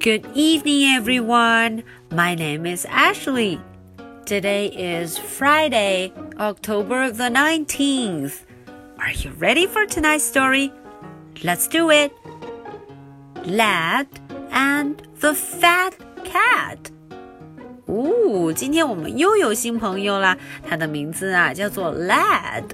Good evening, everyone. My name is Ashley. Today is Friday, October the 19th. Are you ready for tonight's story? Let's do it. Lad and the Fat Cat. 哦，今天我们又有新朋友啦，他的名字啊叫做 Lad。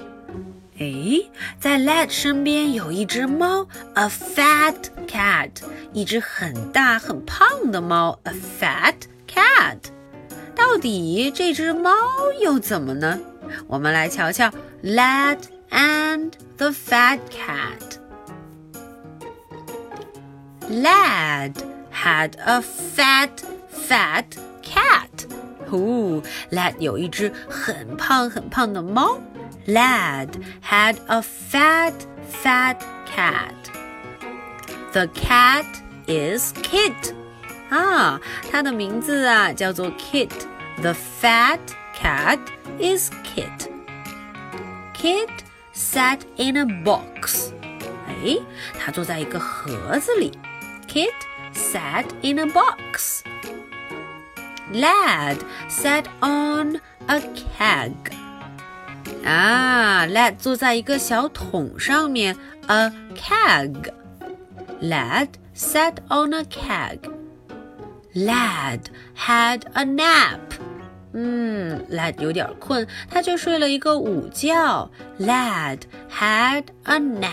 诶，在 Lad 身边有一只猫，a fat cat，一只很大很胖的猫，a fat cat。到底这只猫又怎么呢？我们来瞧瞧 Lad and the fat cat. Lad had a fat, fat cat. 哦，Lad 有一只很胖很胖的猫。 Lad had a fat, fat cat. The cat is Kit. 啊，它的名字啊叫做 Kit。The fat cat is Kit. Kit sat in a box. 哎，他坐在一个盒子里。Kit sat in a box. Lad sat on a keg. 啊，lad 坐在一个小桶上面，a keg。Lad sat on a keg. Lad had a nap. 嗯，Lad 有点困，他就睡了一个午觉。Lad had a nap.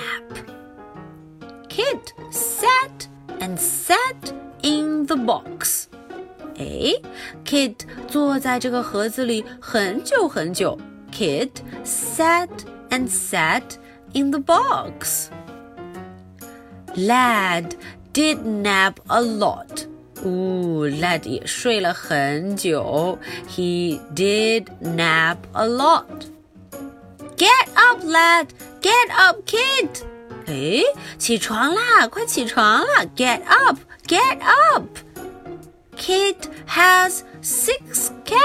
Kit sat and sat in the box. 哎，Kit 坐在这个盒子里很久很久。Kit sat and sat in the box. Lad did nap a lot. Ooh, Lad He did nap a lot. Get up, lad. Get up, Kit. 哎，起床啦，快起床啦！Get up, get up. Kit has six cats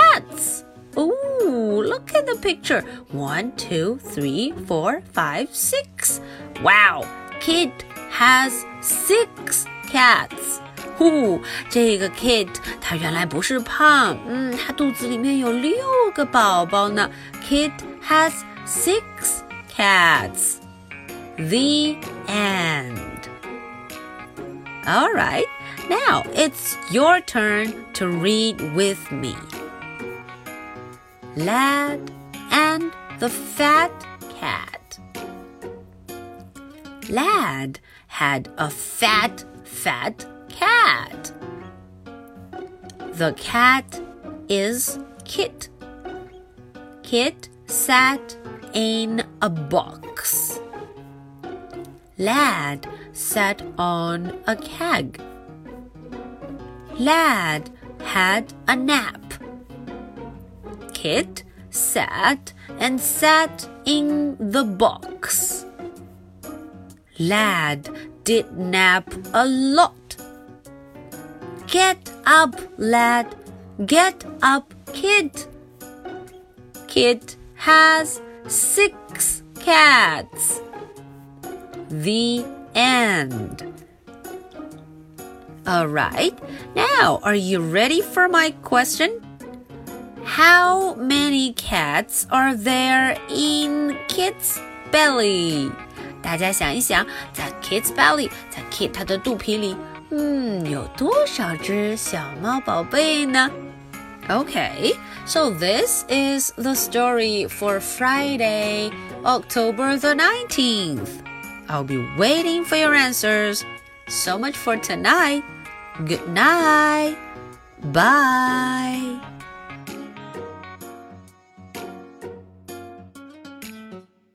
picture. One, two, three, four, five, six. Wow, Kit has six cats. 呼，这个 Kit 他原来不是胖，嗯，他肚子里面有六个宝宝呢。Kit has six cats. The end. All right, now it's your turn to read with me. Lad and the Fat Cat. Lad had a fat, fat cat. The cat is Kit. Kit sat in a box. Lad sat on a keg. Lad had a nap. Kit sat and sat in the box. Lad did nap a lot. Get up, lad. Get up, Kit. Kit has six cats. The end. Alright, now are you ready for my question? How many cats are there in Kit's belly？大家想一想，在 Kit's belly，在 Kit 它的肚皮里，嗯，有多少只小猫宝贝呢？Okay, so this is the story for Friday, October the 19th. I'll be waiting for your answers. So much for tonight. Good night. Bye.